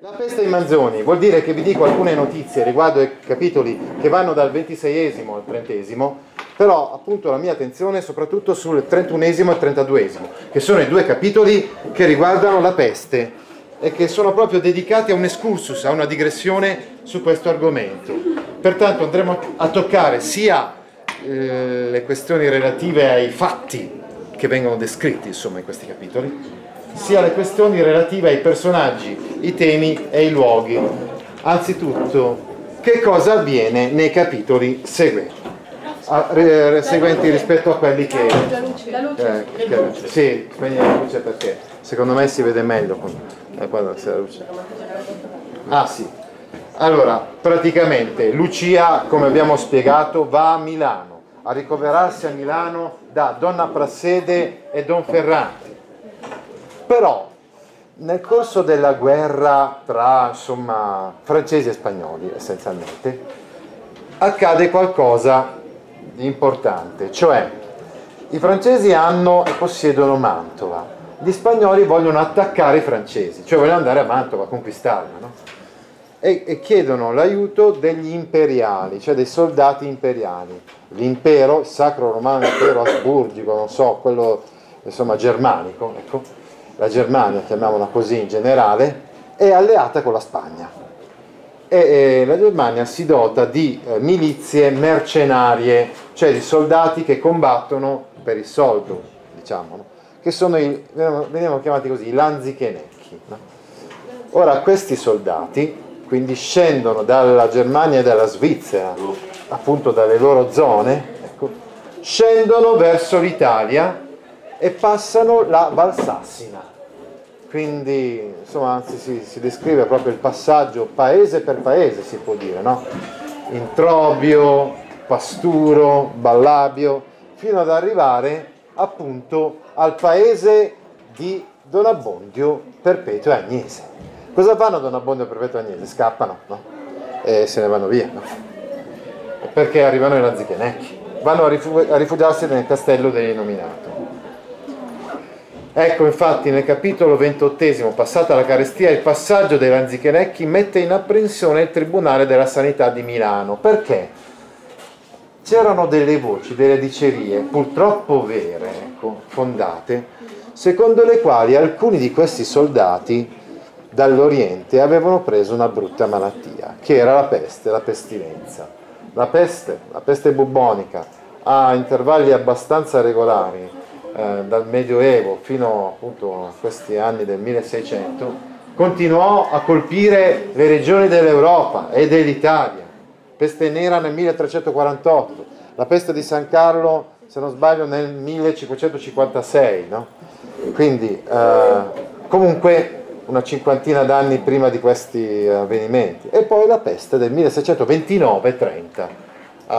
La peste ai manzoni vuol dire che vi dico alcune notizie riguardo ai capitoli che vanno dal 26esimo al 30esimo, però appunto la mia attenzione è soprattutto sul 31esimo e 32esimo, che sono i due capitoli che riguardano la peste e che sono proprio dedicati a un excursus, a una digressione su questo argomento. Pertanto andremo a toccare sia eh, le questioni relative ai fatti che vengono descritti insomma in questi capitoli, sia le questioni relative ai personaggi, i temi e i luoghi. Anzitutto, che cosa avviene nei capitoli seguenti? Ah, re, seguenti rispetto a quelli che... Eh, che sì, spegni la luce perché secondo me si vede meglio con, eh, quando c'è la luce. Ah sì. Allora, praticamente Lucia, come abbiamo spiegato, va a Milano, a ricoverarsi a Milano da Donna Prassede e Don Ferrante però nel corso della guerra tra insomma, francesi e spagnoli essenzialmente accade qualcosa di importante, cioè i francesi hanno e possiedono Mantova, gli spagnoli vogliono attaccare i francesi, cioè vogliono andare a Mantova, a conquistarla, no? e, e, chiedono l'aiuto degli imperiali, cioè dei soldati imperiali. L'impero, il sacro romano impero asburgico, non so, quello insomma germanico, ecco, la Germania, chiamiamola così in generale, è alleata con la Spagna. E, e la Germania si dota di eh, milizie mercenarie, cioè di soldati che combattono per il soldo, diciamo, no? che sono i, venivano chiamati così, i lanzichenecchi. No? Ora questi soldati quindi scendono dalla Germania e dalla Svizzera, appunto dalle loro zone, ecco, scendono verso l'Italia e passano la Valsassina. Quindi, insomma, anzi si, si, descrive proprio il passaggio paese per paese, si può dire, no? Introbio, Pasturo, Ballabio, fino ad arrivare appunto al paese di Don Abbondio Perpetuo e Agnese. Cosa fanno Don Abbondio Perpetuo e Agnese? Scappano, no? E se ne vanno via, no? Perché arrivano i Lanzichenecchi. Vanno a, rifugiarsi nel castello dell'Inominato. Ecco infatti nel capitolo ventottesimo, passata la carestia, il passaggio dei Lanzichenecchi mette in apprensione il Tribunale della Sanità di Milano. Perché? C'erano delle voci, delle dicerie, purtroppo vere, ecco, fondate, secondo le quali alcuni di questi soldati dall'Oriente avevano preso una brutta malattia, che era la peste, la pestilenza. La peste, la peste bubbonica, a intervalli abbastanza regolari, eh, dal Medioevo fino appunto a questi anni del 1600, continuò a colpire le regioni dell'Europa e dell'Italia. Peste nera nel 1348, la peste di San Carlo, se non sbaglio, nel 1556. No? Quindi eh, comunque una cinquantina d'anni prima di questi avvenimenti. E poi la peste del 1629-30. Uh,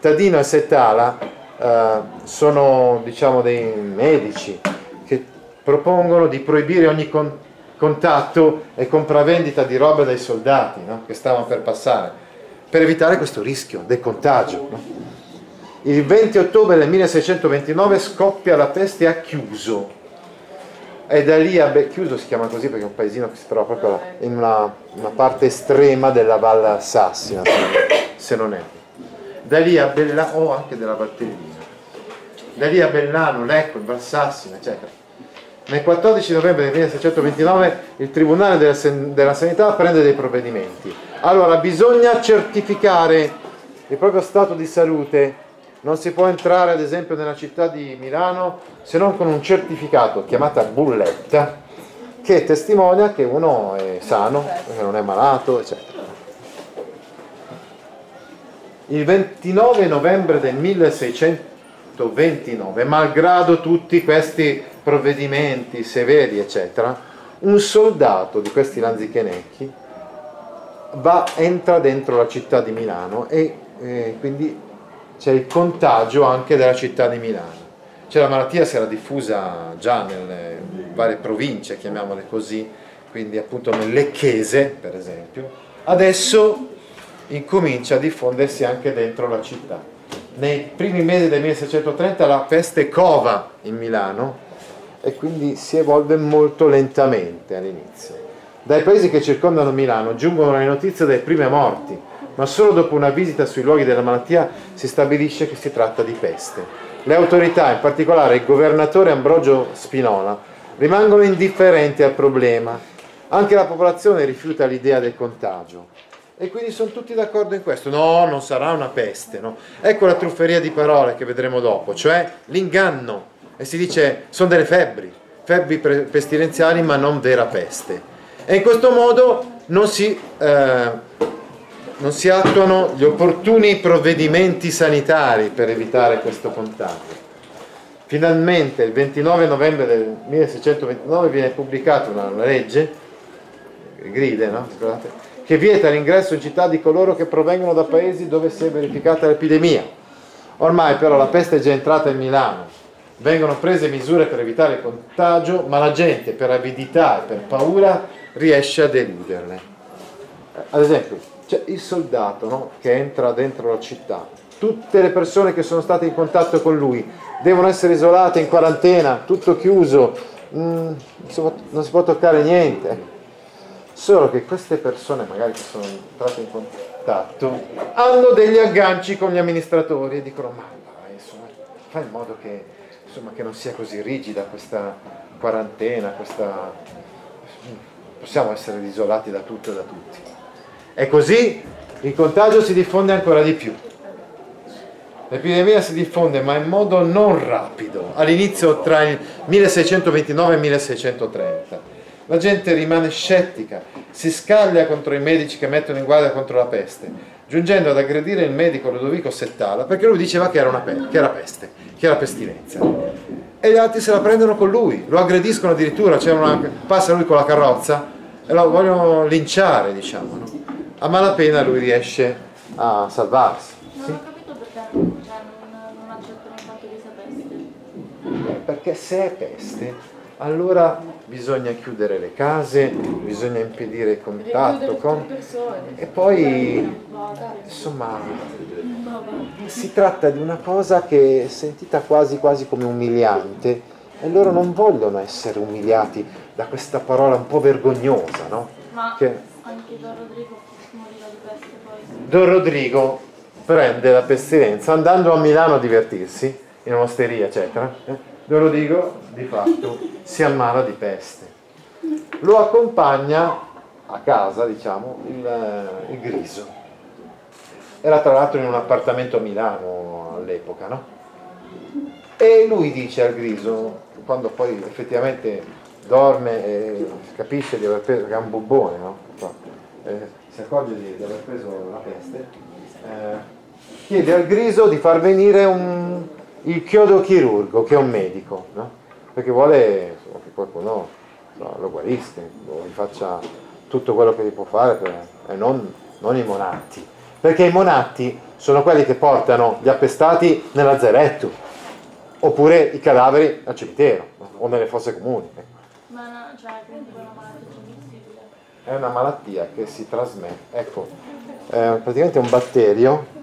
Tadino e Setala eh, sono diciamo dei medici che propongono di proibire ogni con- contatto e compravendita di roba dai soldati no? che stavano per passare, per evitare questo rischio del contagio. No? Il 20 ottobre del 1629 scoppia la peste a Chiuso, e da lì a Be- Chiuso si chiama così perché è un paesino che si trova proprio in una, una parte estrema della Val Sassina, se non è. Da lì a Bella o anche della Valtellina da lì a Bellano, Lecco, Valsassina, eccetera. Nel 14 novembre del 1629 il Tribunale della, della Sanità prende dei provvedimenti. Allora bisogna certificare il proprio stato di salute. Non si può entrare ad esempio nella città di Milano se non con un certificato chiamata bulletta che testimonia che uno è sano, che non è malato, eccetera. Il 29 novembre del 1629, malgrado tutti questi provvedimenti severi, eccetera, un soldato di questi lanzichenecchi va, entra dentro la città di Milano e eh, quindi c'è il contagio anche della città di Milano. Cioè la malattia si era diffusa già nelle varie province, chiamiamole così, quindi appunto nel Lecchese per esempio, adesso incomincia a diffondersi anche dentro la città. Nei primi mesi del 1630 la peste cova in Milano e quindi si evolve molto lentamente all'inizio. Dai paesi che circondano Milano giungono le notizie delle prime morti, ma solo dopo una visita sui luoghi della malattia si stabilisce che si tratta di peste. Le autorità, in particolare il governatore Ambrogio Spinola, rimangono indifferenti al problema. Anche la popolazione rifiuta l'idea del contagio. E quindi sono tutti d'accordo in questo. No, non sarà una peste. No? Ecco la trufferia di parole che vedremo dopo, cioè l'inganno. E si dice sono delle febbri, febbri pestilenziali ma non vera peste. E in questo modo non si, eh, non si attuano gli opportuni provvedimenti sanitari per evitare questo contagio. Finalmente il 29 novembre del 1629 viene pubblicata una, legge, gride, no? Scusate, che vieta l'ingresso in città di coloro che provengono da paesi dove si è verificata l'epidemia. Ormai però la peste è già entrata in Milano, vengono prese misure per evitare il contagio, ma la gente per avidità e per paura riesce a deluderle. Ad esempio, c'è il soldato no? che entra dentro la città, tutte le persone che sono state in contatto con lui devono essere isolate in quarantena, tutto chiuso, mm, non si può toccare niente. Solo che queste persone, magari che sono entrate in contatto, hanno degli agganci con gli amministratori e dicono: Ma dai, insomma, fai in modo che, insomma, che non sia così rigida questa quarantena, questa... possiamo essere isolati da tutto e da tutti. E così il contagio si diffonde ancora di più. L'epidemia si diffonde ma in modo non rapido, all'inizio tra il 1629 e il 1630. La gente rimane scettica, si scaglia contro i medici che mettono in guardia contro la peste, giungendo ad aggredire il medico Ludovico Settala perché lui diceva che era, una pe- che era peste, che era pestilenza. E gli altri se la prendono con lui, lo aggrediscono addirittura, una, passa lui con la carrozza e lo vogliono linciare, diciamo. No? A malapena lui riesce a salvarsi. Sì? perché se è peste, allora bisogna chiudere le case, bisogna impedire il contatto con... e poi insomma si tratta di una cosa che è sentita quasi quasi come umiliante e loro non vogliono essere umiliati da questa parola un po' vergognosa, no? Ma che... anche Don Rodrigo moriva di peste poi. Don Rodrigo prende la pestilenza andando a Milano a divertirsi in un'osteria eccetera eh? Ve lo dico, di fatto si ammala di peste. Lo accompagna a casa, diciamo, il, eh, il griso. Era tra l'altro in un appartamento a Milano all'epoca, no? E lui dice al griso, quando poi effettivamente dorme e capisce di aver preso, che è un bubbone, no? Eh, si accorge di, di, aver preso la peste, eh, chiede al griso di far venire un, il chiodo chirurgo, che è un medico, no? perché vuole insomma, che qualcuno no, lo guarisca, lo faccia tutto quello che gli può fare, per, e non, non, i monatti, perché i monatti sono quelli che portano gli appestati nell'azzeretto, oppure i cadaveri al cimitero o nelle fosse comuni. Ecco. Ma no, cioè, quindi è una malattia? È una malattia che si trasmette, ecco, è praticamente un batterio.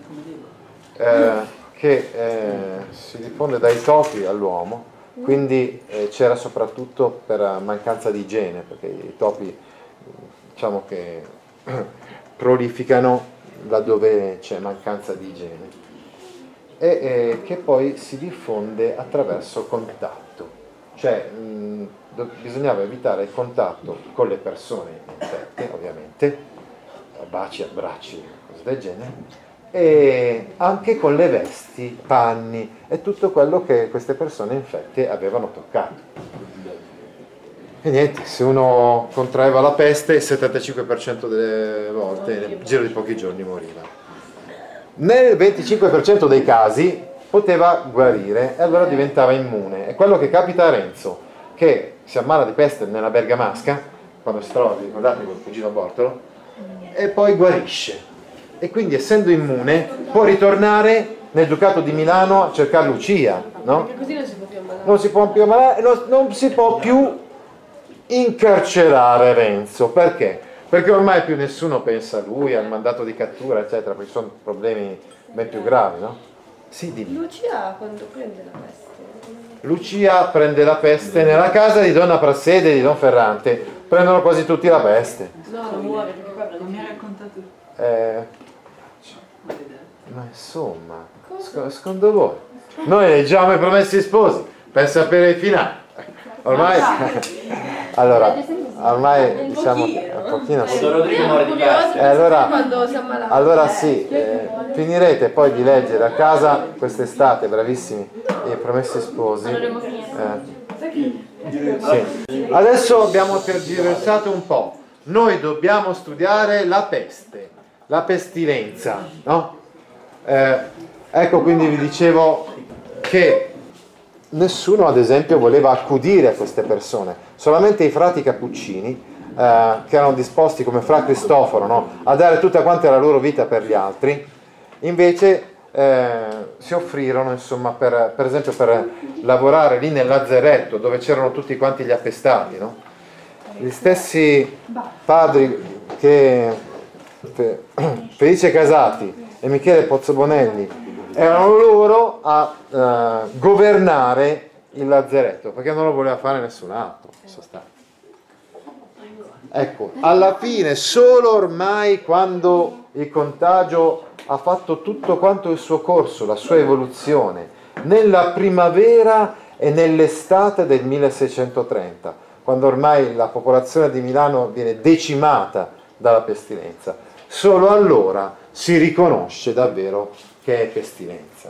Eh, che eh, si diffonde dai topi all'uomo, quindi eh, c'era soprattutto per mancanza di igiene, perché i topi diciamo che prolificano laddove c'è mancanza di igiene. E eh, che poi si diffonde attraverso contatto, cioè mh, do- bisognava evitare il contatto con le persone infette, ovviamente, baci, abbracci, cose del genere, e anche con le vesti, panni e tutto quello che queste persone infette avevano toccato. E niente, se uno contraeva la peste, il 75% delle volte nel giro di pochi giorni moriva. Nel 25% dei casi poteva guarire e allora diventava immune. È quello che capita a Renzo, che si ammala di peste nella Bergamasca, quando si trova, ricordate, col cugino Bortolo, e poi guarisce. E quindi essendo immune può ritornare nel Ducato di Milano a cercare Lucia, no? Perché così non si può più ammalare. non si può più ammalare, non, non si può più incarcerare Renzo. Perché? Perché ormai più nessuno pensa a lui, al mandato di cattura, eccetera, perché sono problemi ben più gravi, no? Sì, dimmi. Lucia quando prende la peste. Lucia prende la peste nella casa di Donna Prassede e di Don Ferrante. Prendono quasi tutti la peste. No, non muore perché qua Non mi ha raccontato Eh. Ma insomma, sc- secondo voi? Noi leggiamo i promessi sposi per sapere il finale. Ormai, allora, ormai diciamo un pochino sì. Peste. Eh, allora-. Allora sì, eh, finirete poi di leggere a casa quest'estate, bravissimi, i promessi sposi. Eh, sì. Adesso abbiamo tergiversato un po'. Noi dobbiamo studiare la peste, la pestilenza, no? Eh, ecco quindi vi dicevo che nessuno ad esempio voleva accudire a queste persone, solamente i frati cappuccini eh, che erano disposti come fra Cristoforo no? a dare tutta quanta la loro vita per gli altri, invece eh, si offrirono insomma per, per esempio per lavorare lì nel lazzeretto dove c'erano tutti quanti gli appestati, no? gli stessi padri che Fe- Felice Casati e Michele Pozzobonelli erano loro a eh, governare il lazzeretto perché non lo voleva fare nessun altro. Ecco, alla fine, solo ormai quando il contagio ha fatto tutto quanto il suo corso, la sua evoluzione, nella primavera e nell'estate del 1630, quando ormai la popolazione di Milano viene decimata dalla pestilenza, solo allora si riconosce davvero che è pestilenza.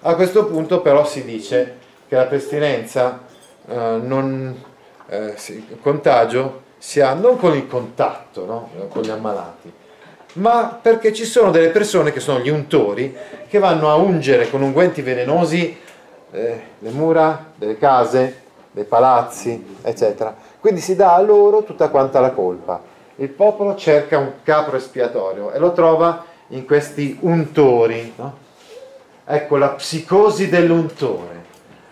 A questo punto però si dice che la pestilenza eh, non, eh, il contagio si ha non con il contatto no? con gli ammalati, ma perché ci sono delle persone che sono gli untori che vanno a ungere con unguenti velenosi eh, le mura delle case, dei palazzi, eccetera. Quindi si dà a loro tutta quanta la colpa. Il popolo cerca un capro espiatorio e lo trova in questi untori. no? Ecco la psicosi dell'untore.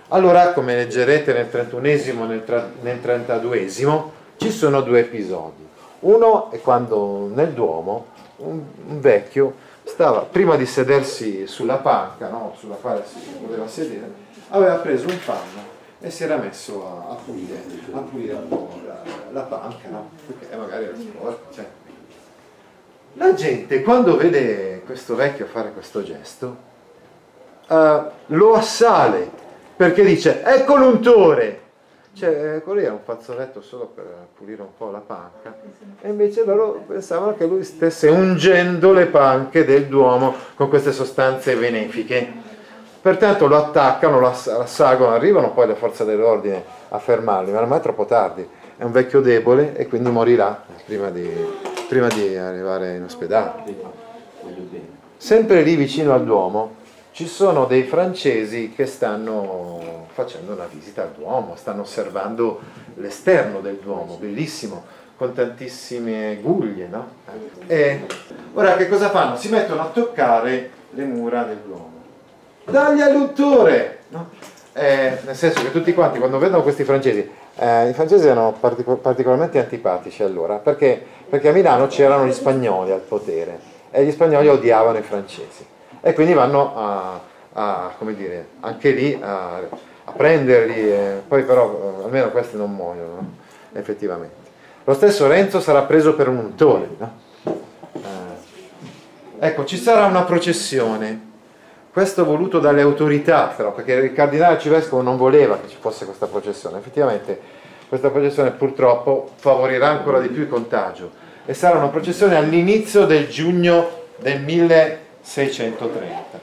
Allora, come leggerete nel 31esimo e nel, tra- nel 32esimo, ci sono due episodi. Uno è quando nel Duomo un, un vecchio stava, prima di sedersi sulla panca, no, sulla quale si voleva sedere, aveva preso un panno e si era messo a, a pulire, a pulire un po' la, la panca, no? perché magari era sporca. cioè. La gente quando vede questo vecchio fare questo gesto, eh, lo assale perché dice ecco l'untore cioè quello lì era un fazzoletto solo per pulire un po' la panca e invece loro pensavano che lui stesse ungendo le panche del Duomo con queste sostanze benefiche pertanto lo attaccano, lo ass- assagono arrivano poi le forze dell'ordine a fermarli ma ormai è troppo tardi è un vecchio debole e quindi morirà prima di, prima di arrivare in ospedale Sempre lì vicino al Duomo ci sono dei francesi che stanno facendo una visita al Duomo, stanno osservando l'esterno del Duomo, bellissimo, con tantissime guglie, no? E ora che cosa fanno? Si mettono a toccare le mura del Duomo. Dagli all'untore! No? Eh, nel senso che tutti quanti quando vedono questi francesi, eh, i francesi erano partico- particolarmente antipatici allora, perché, perché a Milano c'erano gli spagnoli al potere e gli spagnoli odiavano i francesi e quindi vanno a, a, come dire, anche lì a, a prenderli, e poi però eh, almeno questi non muoiono, no? effettivamente. Lo stesso Renzo sarà preso per un untore. no? Eh, ecco, ci sarà una processione, questo voluto dalle autorità però, perché il cardinale arcivescovo non voleva che ci fosse questa processione, effettivamente questa processione purtroppo favorirà ancora di più il contagio. E sarà una processione all'inizio del giugno del 1630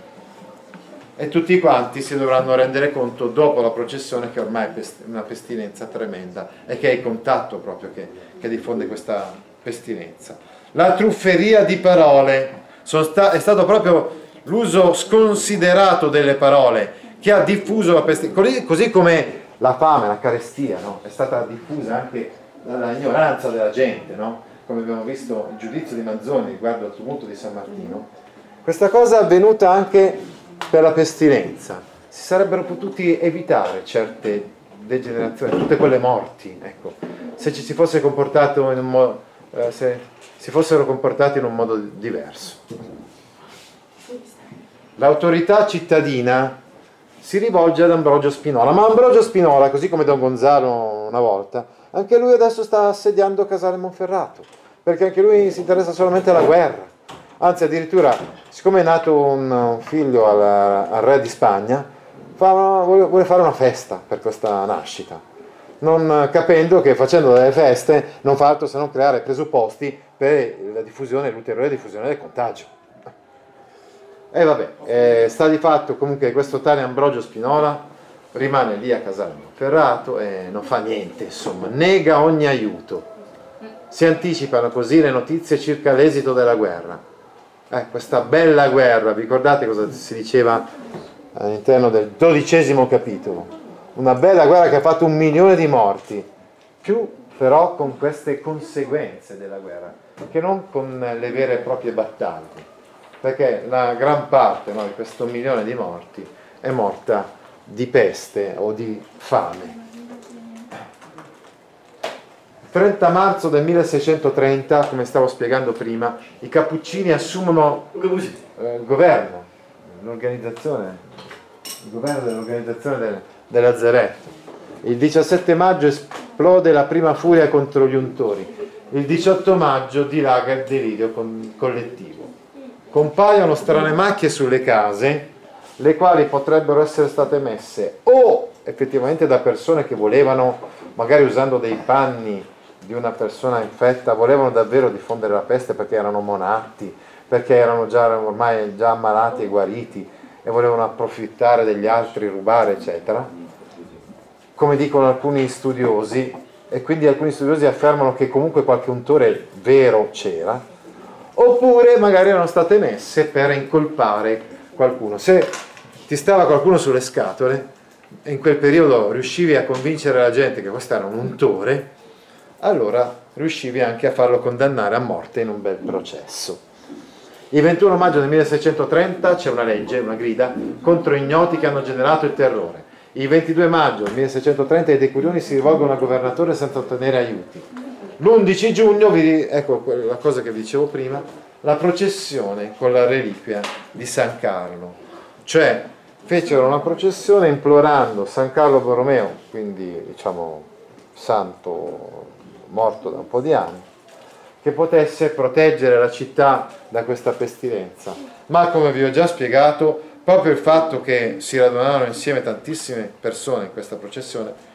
e tutti quanti si dovranno rendere conto dopo la processione che ormai è una pestilenza tremenda e che è il contatto proprio che, che diffonde questa pestilenza. La trufferia di parole sta, è stato proprio l'uso sconsiderato delle parole che ha diffuso la pestilenza, così come la fame, la carestia, no? è stata diffusa anche dalla ignoranza della gente, no? come abbiamo visto il giudizio di Manzoni riguardo al tumulto di San Martino. Questa cosa è avvenuta anche per la pestilenza. Si sarebbero potuti evitare certe degenerazioni, tutte quelle morti, ecco, se ci si fosse comportato in un modo, eh, se si fossero comportati in un modo diverso. L'autorità cittadina si rivolge ad Ambrogio Spinola, ma Ambrogio Spinola, così come Don Gonzalo una volta, anche lui adesso sta assediando Casale Monferrato, perché anche lui si interessa solamente alla guerra. Anzi, addirittura, siccome è nato un figlio al, al re di Spagna, fa, vuole fare una festa per questa nascita, non capendo che facendo delle feste non fa altro se non creare presupposti per la diffusione, l'ulteriore diffusione del contagio. E vabbè, eh, sta di fatto comunque che questo tale Ambrogio Spinola rimane lì a Casale Ferrato e non fa niente, insomma, nega ogni aiuto. Si anticipano così le notizie circa l'esito della guerra. Eh, questa bella guerra, vi ricordate cosa si diceva all'interno del dodicesimo capitolo? Una bella guerra che ha fatto un milione di morti, più però con queste conseguenze della guerra, che non con le vere e proprie battaglie perché la gran parte no, di questo milione di morti è morta di peste o di fame. 30 marzo del 1630, come stavo spiegando prima, i Cappuccini assumono eh, il governo, l'organizzazione, il governo dell'organizzazione del, del Lazzaretto. Il 17 maggio esplode la prima furia contro gli untori. Il 18 maggio dilaga il delirio collettivo compaiono strane macchie sulle case, le quali potrebbero essere state messe o effettivamente da persone che volevano, magari usando dei panni di una persona infetta, volevano davvero diffondere la peste perché erano monatti, perché erano già ormai già ammalati e guariti e volevano approfittare degli altri, rubare, eccetera. Come dicono alcuni studiosi, e quindi alcuni studiosi affermano che comunque qualche untore vero c'era, oppure magari erano state messe per incolpare qualcuno. Se ti stava qualcuno sulle scatole e in quel periodo riuscivi a convincere la gente che questo era un untore, allora riuscivi anche a farlo condannare a morte in un bel processo. Il 21 maggio del 1630 c'è una legge, una grida, contro ignoti che hanno generato il terrore. Il 22 maggio del 1630 i decurioni si rivolgono al governatore senza ottenere aiuti. L'11 giugno, vi, ecco la cosa che vi dicevo prima, la processione con la reliquia di San Carlo. Cioè fecero una processione implorando San Carlo Borromeo, quindi diciamo santo morto da un po' di anni, che potesse proteggere la città da questa pestilenza. Ma come vi ho già spiegato, proprio il fatto che si radunarono insieme tantissime persone in questa processione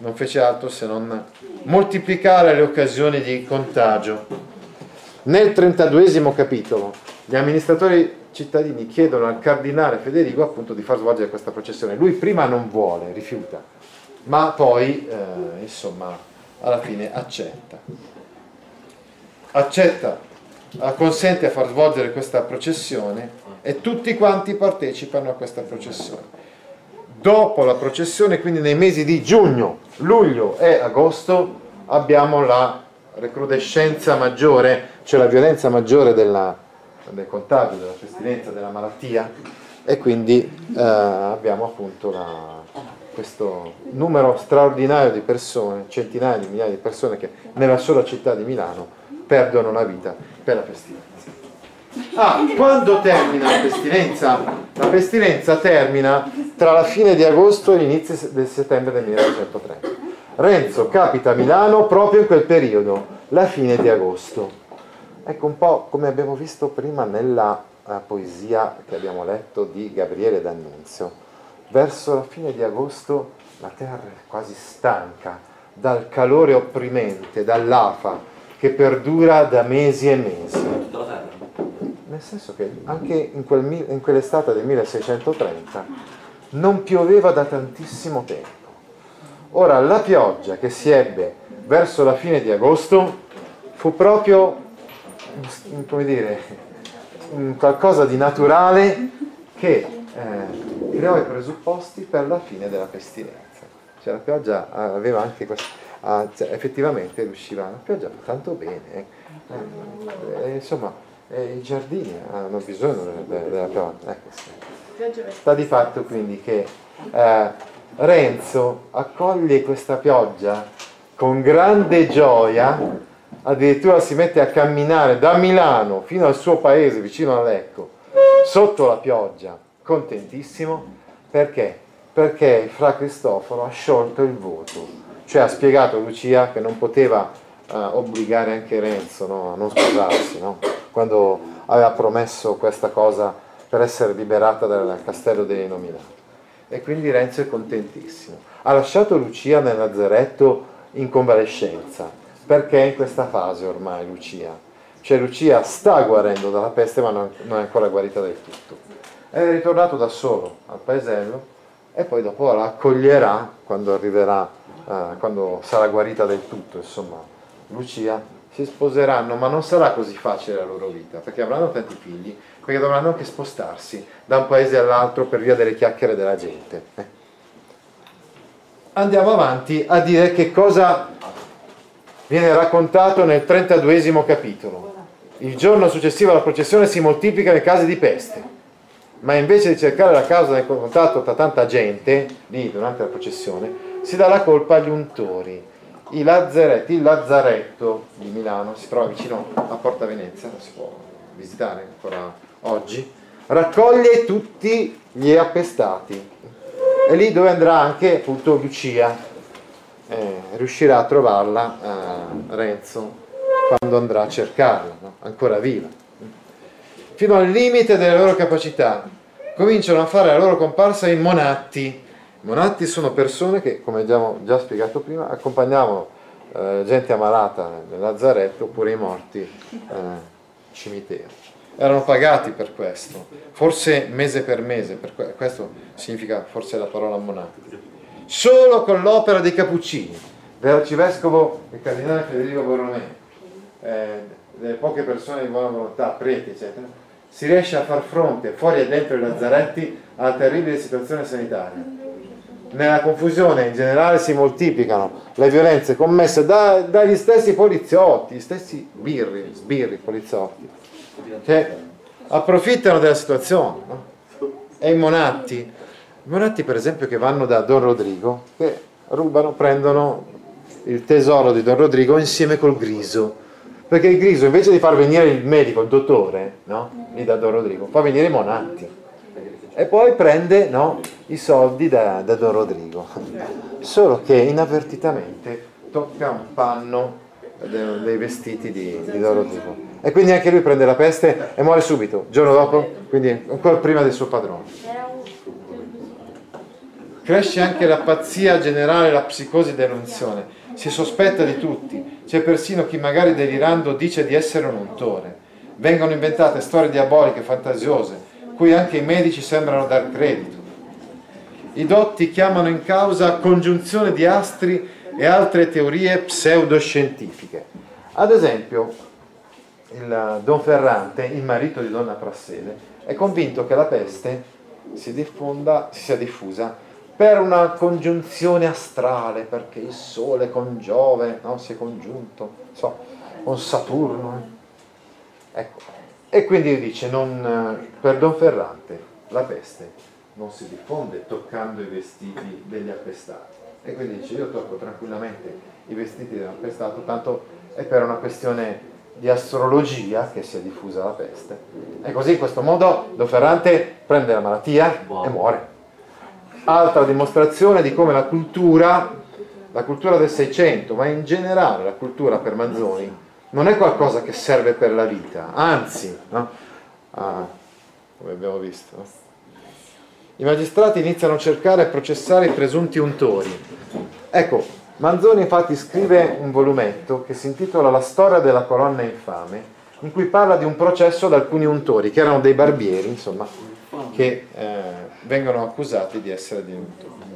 non fece altro se non moltiplicare le occasioni di contagio. Nel 32 capitolo gli amministratori cittadini chiedono al cardinale Federico appunto di far svolgere questa processione. Lui prima non vuole, rifiuta, ma poi eh, insomma alla fine accetta. Accetta, consente a far svolgere questa processione e tutti quanti partecipano a questa processione dopo la processione, quindi nei mesi di giugno, luglio e agosto, abbiamo la recrudescenza maggiore, cioè la violenza maggiore della, del contagio, della pestilenza, della malattia e quindi eh, abbiamo appunto la, questo numero straordinario di persone, centinaia di migliaia di persone che nella sola città di Milano perdono la vita per la pestilenza. Ah, quando termina la pestilenza? La pestilenza termina tra la fine di agosto e l'inizio del settembre del 1930. Renzo capita a Milano proprio in quel periodo, la fine di agosto. Ecco un po' come abbiamo visto prima nella eh, poesia che abbiamo letto di Gabriele D'Annunzio. Verso la fine di agosto la terra è quasi stanca, dal calore opprimente, dall'afa che perdura da mesi e mesi. Nel senso che anche in, quel, in quell'estate del 1630 non pioveva da tantissimo tempo. Ora, la pioggia che si ebbe verso la fine di agosto fu proprio, come dire, qualcosa di naturale che eh, creò i presupposti per la fine della pestilenza. Cioè la pioggia aveva anche questo, ah, cioè, effettivamente riusciva, la pioggia fa tanto bene, eh. Eh, insomma eh, i giardini hanno bisogno della, della pioggia. Ecco, sì. Sta di fatto quindi che eh, Renzo accoglie questa pioggia con grande gioia, addirittura si mette a camminare da Milano fino al suo paese vicino a Lecco, sotto la pioggia, contentissimo, perché? Perché Fra Cristoforo ha sciolto il voto, cioè ha spiegato a Lucia che non poteva uh, obbligare anche Renzo no, a non sposarsi, no? Quando aveva promesso questa cosa per essere liberata dal castello dei nominati. E quindi Renzo è contentissimo. Ha lasciato Lucia nel lazzaretto in convalescenza. Perché in questa fase ormai Lucia? Cioè Lucia sta guarendo dalla peste ma non, non è ancora guarita del tutto. È ritornato da solo al paesello e poi dopo la accoglierà quando arriverà, eh, quando sarà guarita del tutto, insomma, Lucia, si sposeranno, ma non sarà così facile la loro vita, perché avranno tanti figli, perché dovranno anche spostarsi da un paese all'altro per via delle chiacchiere della gente. Eh andiamo avanti a dire che cosa viene raccontato nel 32 capitolo. Il giorno successivo alla processione si moltiplicano i casi di peste, ma invece di cercare la causa del contatto tra tanta gente, lì durante la processione, si dà la colpa agli untori. I lazzaretti, il lazzaretto di Milano si trova vicino a Porta Venezia, lo si può visitare ancora oggi, raccoglie tutti gli appestati, e lì dove andrà anche appunto Lucia, eh, riuscirà a trovarla eh, Renzo quando andrà a cercarla, no? ancora viva. Fino al limite delle loro capacità, cominciano a fare la loro comparsa i monatti. Monatti sono persone che, come abbiamo già spiegato prima, accompagnavano eh, gente ammalata nel lazzaretto oppure i morti eh, cimitero erano pagati per questo, forse mese per mese, per questo significa forse la parola monati. Solo con l'opera dei Cappuccini, dell'arcivescovo e cardinale Federico Borromeo, eh, delle poche persone di buona volontà, preti, eccetera, si riesce a far fronte fuori e dentro i lazzaretti alla terribile situazione sanitaria. Nella confusione in generale si moltiplicano le violenze commesse da, dagli stessi poliziotti, gli stessi birri, sbirri poliziotti che approfittano della situazione. No? E i monatti, i monatti per esempio che vanno da Don Rodrigo, che rubano, prendono il tesoro di Don Rodrigo insieme col griso, perché il griso invece di far venire il medico, il dottore, no? lì da Don Rodrigo, fa venire i monatti e poi prende no, i soldi da, da Don Rodrigo, solo che inavvertitamente tocca un panno dei vestiti di, di Don Rodrigo e quindi anche lui prende la peste e muore subito, giorno dopo, quindi ancora prima del suo padrone. Cresce anche la pazzia generale, la psicosi dell'unzione. Si sospetta di tutti, c'è persino chi magari delirando dice di essere un untore. Vengono inventate storie diaboliche, fantasiose, cui anche i medici sembrano dar credito. I dotti chiamano in causa congiunzione di astri e altre teorie pseudoscientifiche. Ad esempio, Don Ferrante, il marito di Donna Prassede, è convinto che la peste si diffonda, si sia diffusa per una congiunzione astrale, perché il Sole con Giove no? si è congiunto, so, con Saturno. Ecco. E quindi dice, non, per Don Ferrante la peste non si diffonde toccando i vestiti degli appestati. E quindi dice, io tocco tranquillamente i vestiti dell'appestato, tanto è per una questione di astrologia che si è diffusa la peste. E così in questo modo Don Ferrante prende la malattia e muore. Altra dimostrazione di come la cultura, la cultura del Seicento, ma in generale la cultura per Manzoni, non è qualcosa che serve per la vita, anzi, no? ah, come abbiamo visto? I magistrati iniziano a cercare e processare i presunti untori. Ecco, Manzoni infatti scrive un volumetto che si intitola La storia della colonna infame, in cui parla di un processo ad alcuni untori, che erano dei barbieri, insomma, che eh, vengono accusati di essere dei untori.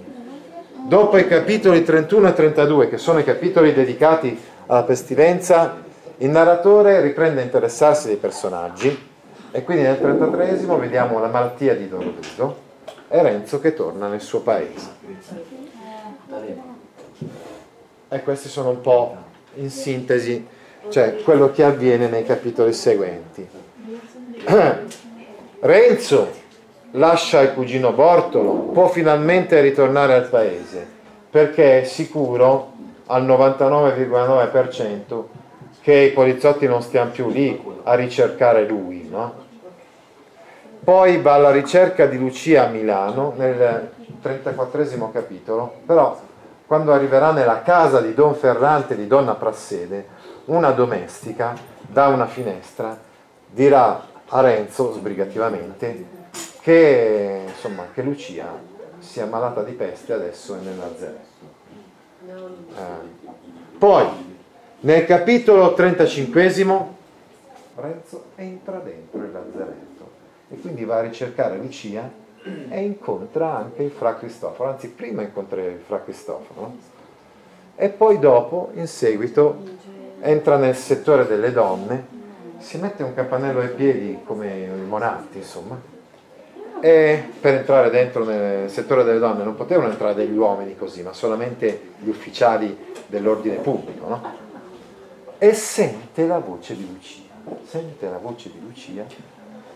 Dopo i capitoli 31 e 32, che sono i capitoli dedicati alla pestilenza, il narratore riprende a interessarsi dei personaggi e quindi nel 33 vediamo la malattia di Don Rodrigo e Renzo che torna nel suo paese. E questi sono un po' in sintesi, cioè quello che avviene nei capitoli seguenti. Renzo lascia il cugino Bortolo, può finalmente ritornare al paese perché è sicuro al 99,9% che i poliziotti non stiano più lì a ricercare lui. No? Poi va alla ricerca di Lucia a Milano nel 34 capitolo, però quando arriverà nella casa di Don Ferrante di Donna Prassede, una domestica da una finestra dirà a Renzo sbrigativamente che, insomma, che Lucia sia malata di peste adesso è nel Nazareno. Eh. Poi, nel capitolo 35 Renzo entra dentro il Lazzaretto e quindi va a ricercare Lucia e incontra anche il fra Cristoforo, anzi prima incontra il fra Cristoforo e poi dopo, in seguito, entra nel settore delle donne, si mette un campanello ai piedi come i monatti, insomma, e per entrare dentro nel settore delle donne non potevano entrare degli uomini così, ma solamente gli ufficiali dell'ordine pubblico, no? E sente la voce di Lucia, sente la voce di Lucia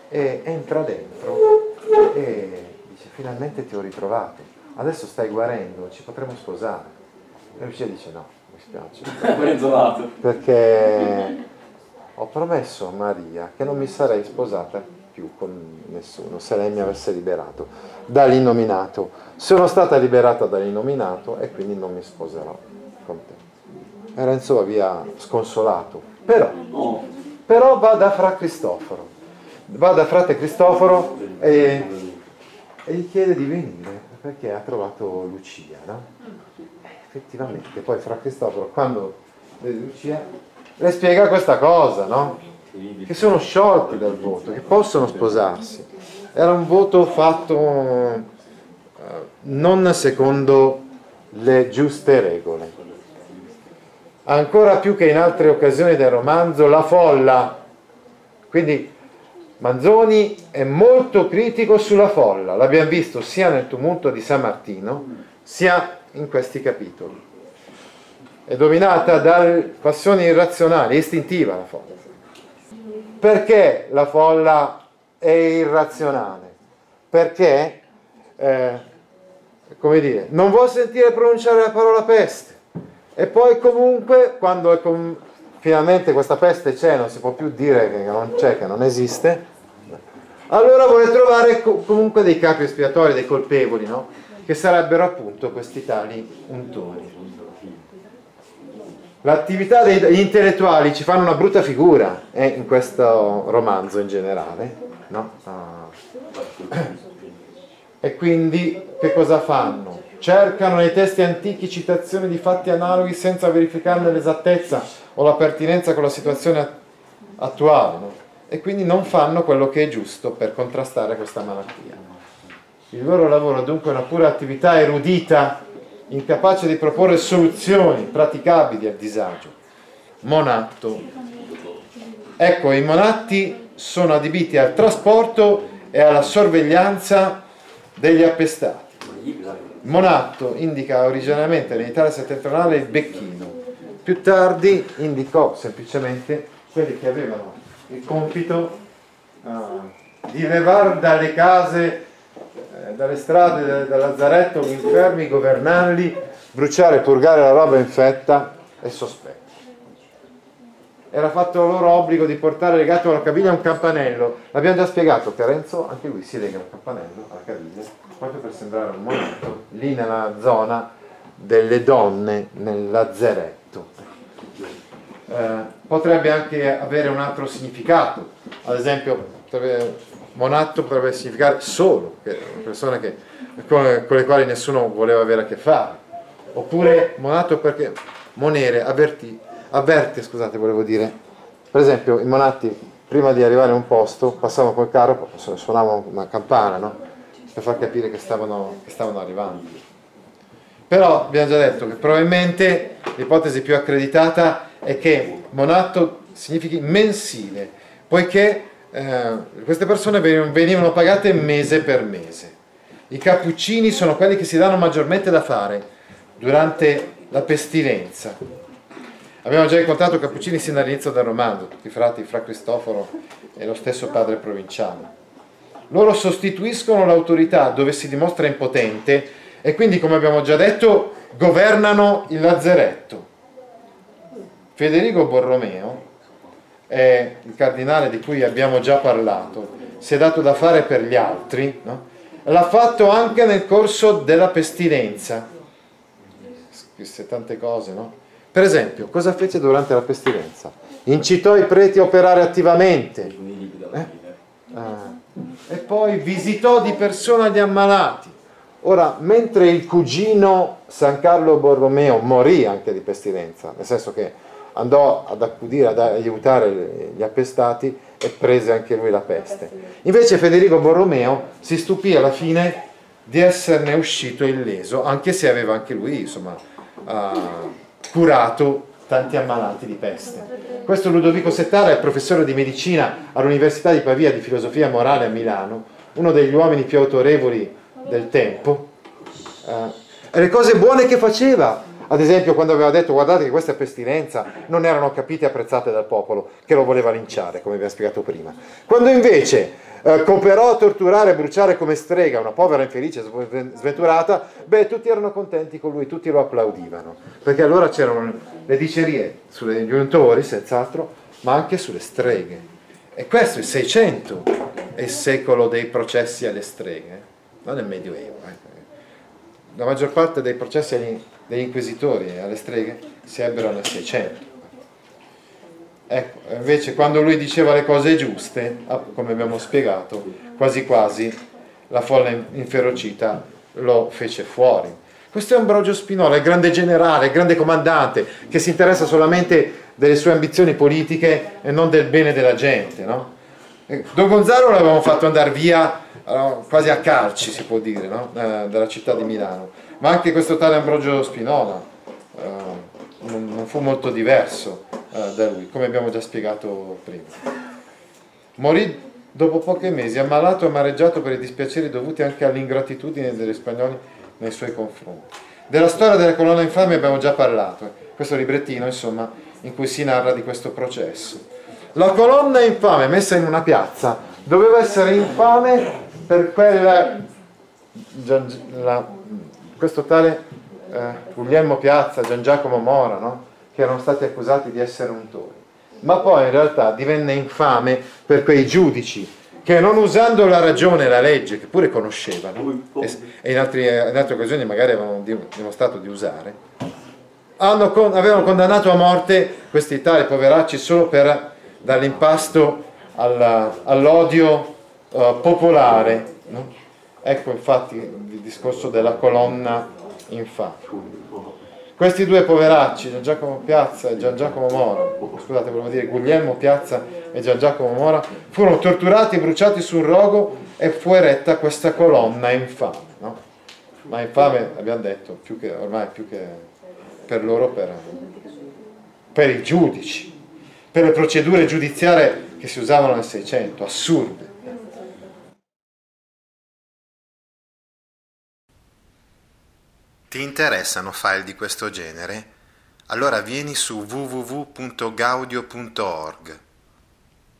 e entra dentro e dice finalmente ti ho ritrovato, adesso stai guarendo, ci potremo sposare. E Lucia dice no, mi spiace. Perché ho promesso a Maria che non mi sarei sposata più con nessuno se lei mi avesse liberato dall'innominato. Sono stata liberata dall'innominato e quindi non mi sposerò con te. E Renzo va via sconsolato. Però, però va da fra Cristoforo. Va da frate Cristoforo e, e gli chiede di venire perché ha trovato Lucia. No? effettivamente, poi fra Cristoforo, quando vede Lucia, le spiega questa cosa, no? Che sono sciolti dal voto, che possono sposarsi. Era un voto fatto eh, non secondo le giuste regole. Ancora più che in altre occasioni del romanzo, la folla. Quindi Manzoni è molto critico sulla folla, l'abbiamo visto sia nel tumulto di San Martino, sia in questi capitoli. È dominata da passioni irrazionali, istintiva la folla. Perché la folla è irrazionale? Perché, eh, come dire, non vuol sentire pronunciare la parola peste. E poi comunque, quando com- finalmente questa peste c'è, non si può più dire che non c'è, che non esiste, allora vuole trovare co- comunque dei capi espiatori, dei colpevoli, no? che sarebbero appunto questi tali untori. L'attività degli intellettuali ci fanno una brutta figura eh, in questo romanzo in generale, no? ah. E quindi che cosa fanno? Cercano nei testi antichi citazioni di fatti analoghi senza verificarne l'esattezza o la pertinenza con la situazione attuale no? e quindi non fanno quello che è giusto per contrastare questa malattia. Il loro lavoro dunque è una pura attività erudita, incapace di proporre soluzioni praticabili al disagio. Monatto. Ecco, i monatti sono adibiti al trasporto e alla sorveglianza degli appestati. Monatto indica originariamente nell'Italia settentrionale il becchino, più tardi indicò semplicemente quelli che avevano il compito uh, di levare dalle case eh, dalle strade, dal lazzaretto, gli infermi, governarli, bruciare, purgare la roba infetta e sospetta. Era fatto loro obbligo di portare legato alla caviglia un campanello. L'abbiamo già spiegato che Renzo, anche lui si lega un campanello alla caviglia, proprio per sembrare un monito, lì nella zona delle donne, nel lazzeretto. Eh, potrebbe anche avere un altro significato, ad esempio monatto potrebbe significare solo persone che, con, con, le quali nessuno voleva avere a che fare. Oppure Monato perché Monere avverti, avverte, scusate, volevo dire. Per esempio, i Monatti prima di arrivare a un posto passavano col carro, suonavano una campana, no? Per far capire che stavano, che stavano arrivando. Però abbiamo già detto che probabilmente l'ipotesi più accreditata è che Monatto significhi mensile, poiché eh, queste persone venivano pagate mese per mese. I cappuccini sono quelli che si danno maggiormente da fare durante la pestilenza. Abbiamo già incontrato Cappuccini sin dall'inizio del romanzo, tutti i frati Fra Cristoforo e lo stesso padre provinciale. Loro sostituiscono l'autorità dove si dimostra impotente e quindi, come abbiamo già detto, governano il lazzeretto. Federico Borromeo è il cardinale di cui abbiamo già parlato, si è dato da fare per gli altri, no? l'ha fatto anche nel corso della pestilenza. Scrisse tante cose, no? Per esempio, cosa fece durante la pestilenza? Incitò i preti a operare attivamente. Eh? Ah. E poi visitò di persona gli ammalati. Ora, mentre il cugino San Carlo Borromeo morì anche di pestilenza, nel senso che andò ad accudire, ad aiutare gli appestati e prese anche lui la peste. Invece Federico Borromeo si stupì alla fine di esserne uscito illeso, anche se aveva anche lui insomma, uh, curato tanti ammalati di peste. Questo Ludovico Settara è professore di medicina all'Università di Pavia di filosofia morale a Milano, uno degli uomini più autorevoli del tempo. Uh, e le cose buone che faceva ad esempio quando aveva detto guardate che questa pestilenza non erano capite e apprezzate dal popolo che lo voleva linciare, come abbiamo spiegato prima. Quando invece eh, cooperò a torturare e bruciare come strega una povera infelice sventurata, beh, tutti erano contenti con lui, tutti lo applaudivano, perché allora c'erano le dicerie sugli untori, senz'altro, ma anche sulle streghe. E questo il 600 è il secolo dei processi alle streghe, non nel Medioevo. Eh. La maggior parte dei processi degli inquisitori alle streghe si ebbero nel 600. Ecco, invece quando lui diceva le cose giuste, ah, come abbiamo spiegato, quasi quasi la folla inferocita lo fece fuori. Questo è Ambrogio Spinola, il grande generale, il grande comandante, che si interessa solamente delle sue ambizioni politiche e non del bene della gente. No? Don Gonzalo l'avevamo fatto andare via uh, quasi a calci, si può dire, no? uh, dalla città di Milano ma anche questo tale Ambrogio Spinola eh, non, fu molto diverso eh, da lui, come abbiamo già spiegato prima. Morì dopo pochi mesi, ammalato e amareggiato per i dispiaceri dovuti anche all'ingratitudine degli spagnoli nei suoi confronti. Della storia della colonna infame abbiamo già parlato, questo librettino insomma in cui si narra di questo processo. La colonna infame messa in una piazza doveva essere infame per quella la, questo tale eh, Guglielmo Piazza, Gian Giacomo Mora, no? Che erano stati accusati di essere untori. Ma poi in realtà divenne infame per quei giudici che non usando la ragione e la legge, che pure conoscevano, e in, altri, in altre occasioni magari avevano dimostrato di usare, hanno, avevano condannato a morte questi tali poveracci solo per dare l'impasto all'odio uh, popolare. No? Ecco infatti il discorso della colonna infame. Questi due poveracci, Gian Giacomo Piazza e Gian Giacomo Mora, scusate, volevo dire Guglielmo Piazza e Gian Giacomo Mora, furono torturati e bruciati sul rogo e fu eretta questa colonna infame. No? Ma infame, abbiamo detto, più che, ormai più che per loro, per, per i giudici, per le procedure giudiziarie che si usavano nel Seicento, assurde. Ti interessano file di questo genere? Allora vieni su www.gaudio.org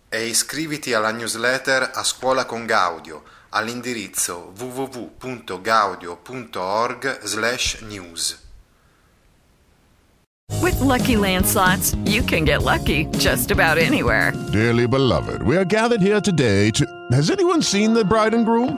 e iscriviti alla newsletter A Scuola con Gaudio all'indirizzo www.gaudio.org/news. With lucky landslots, you can get lucky just about anywhere. Dearly beloved, we are gathered here today to. Has anyone seen the bride and groom?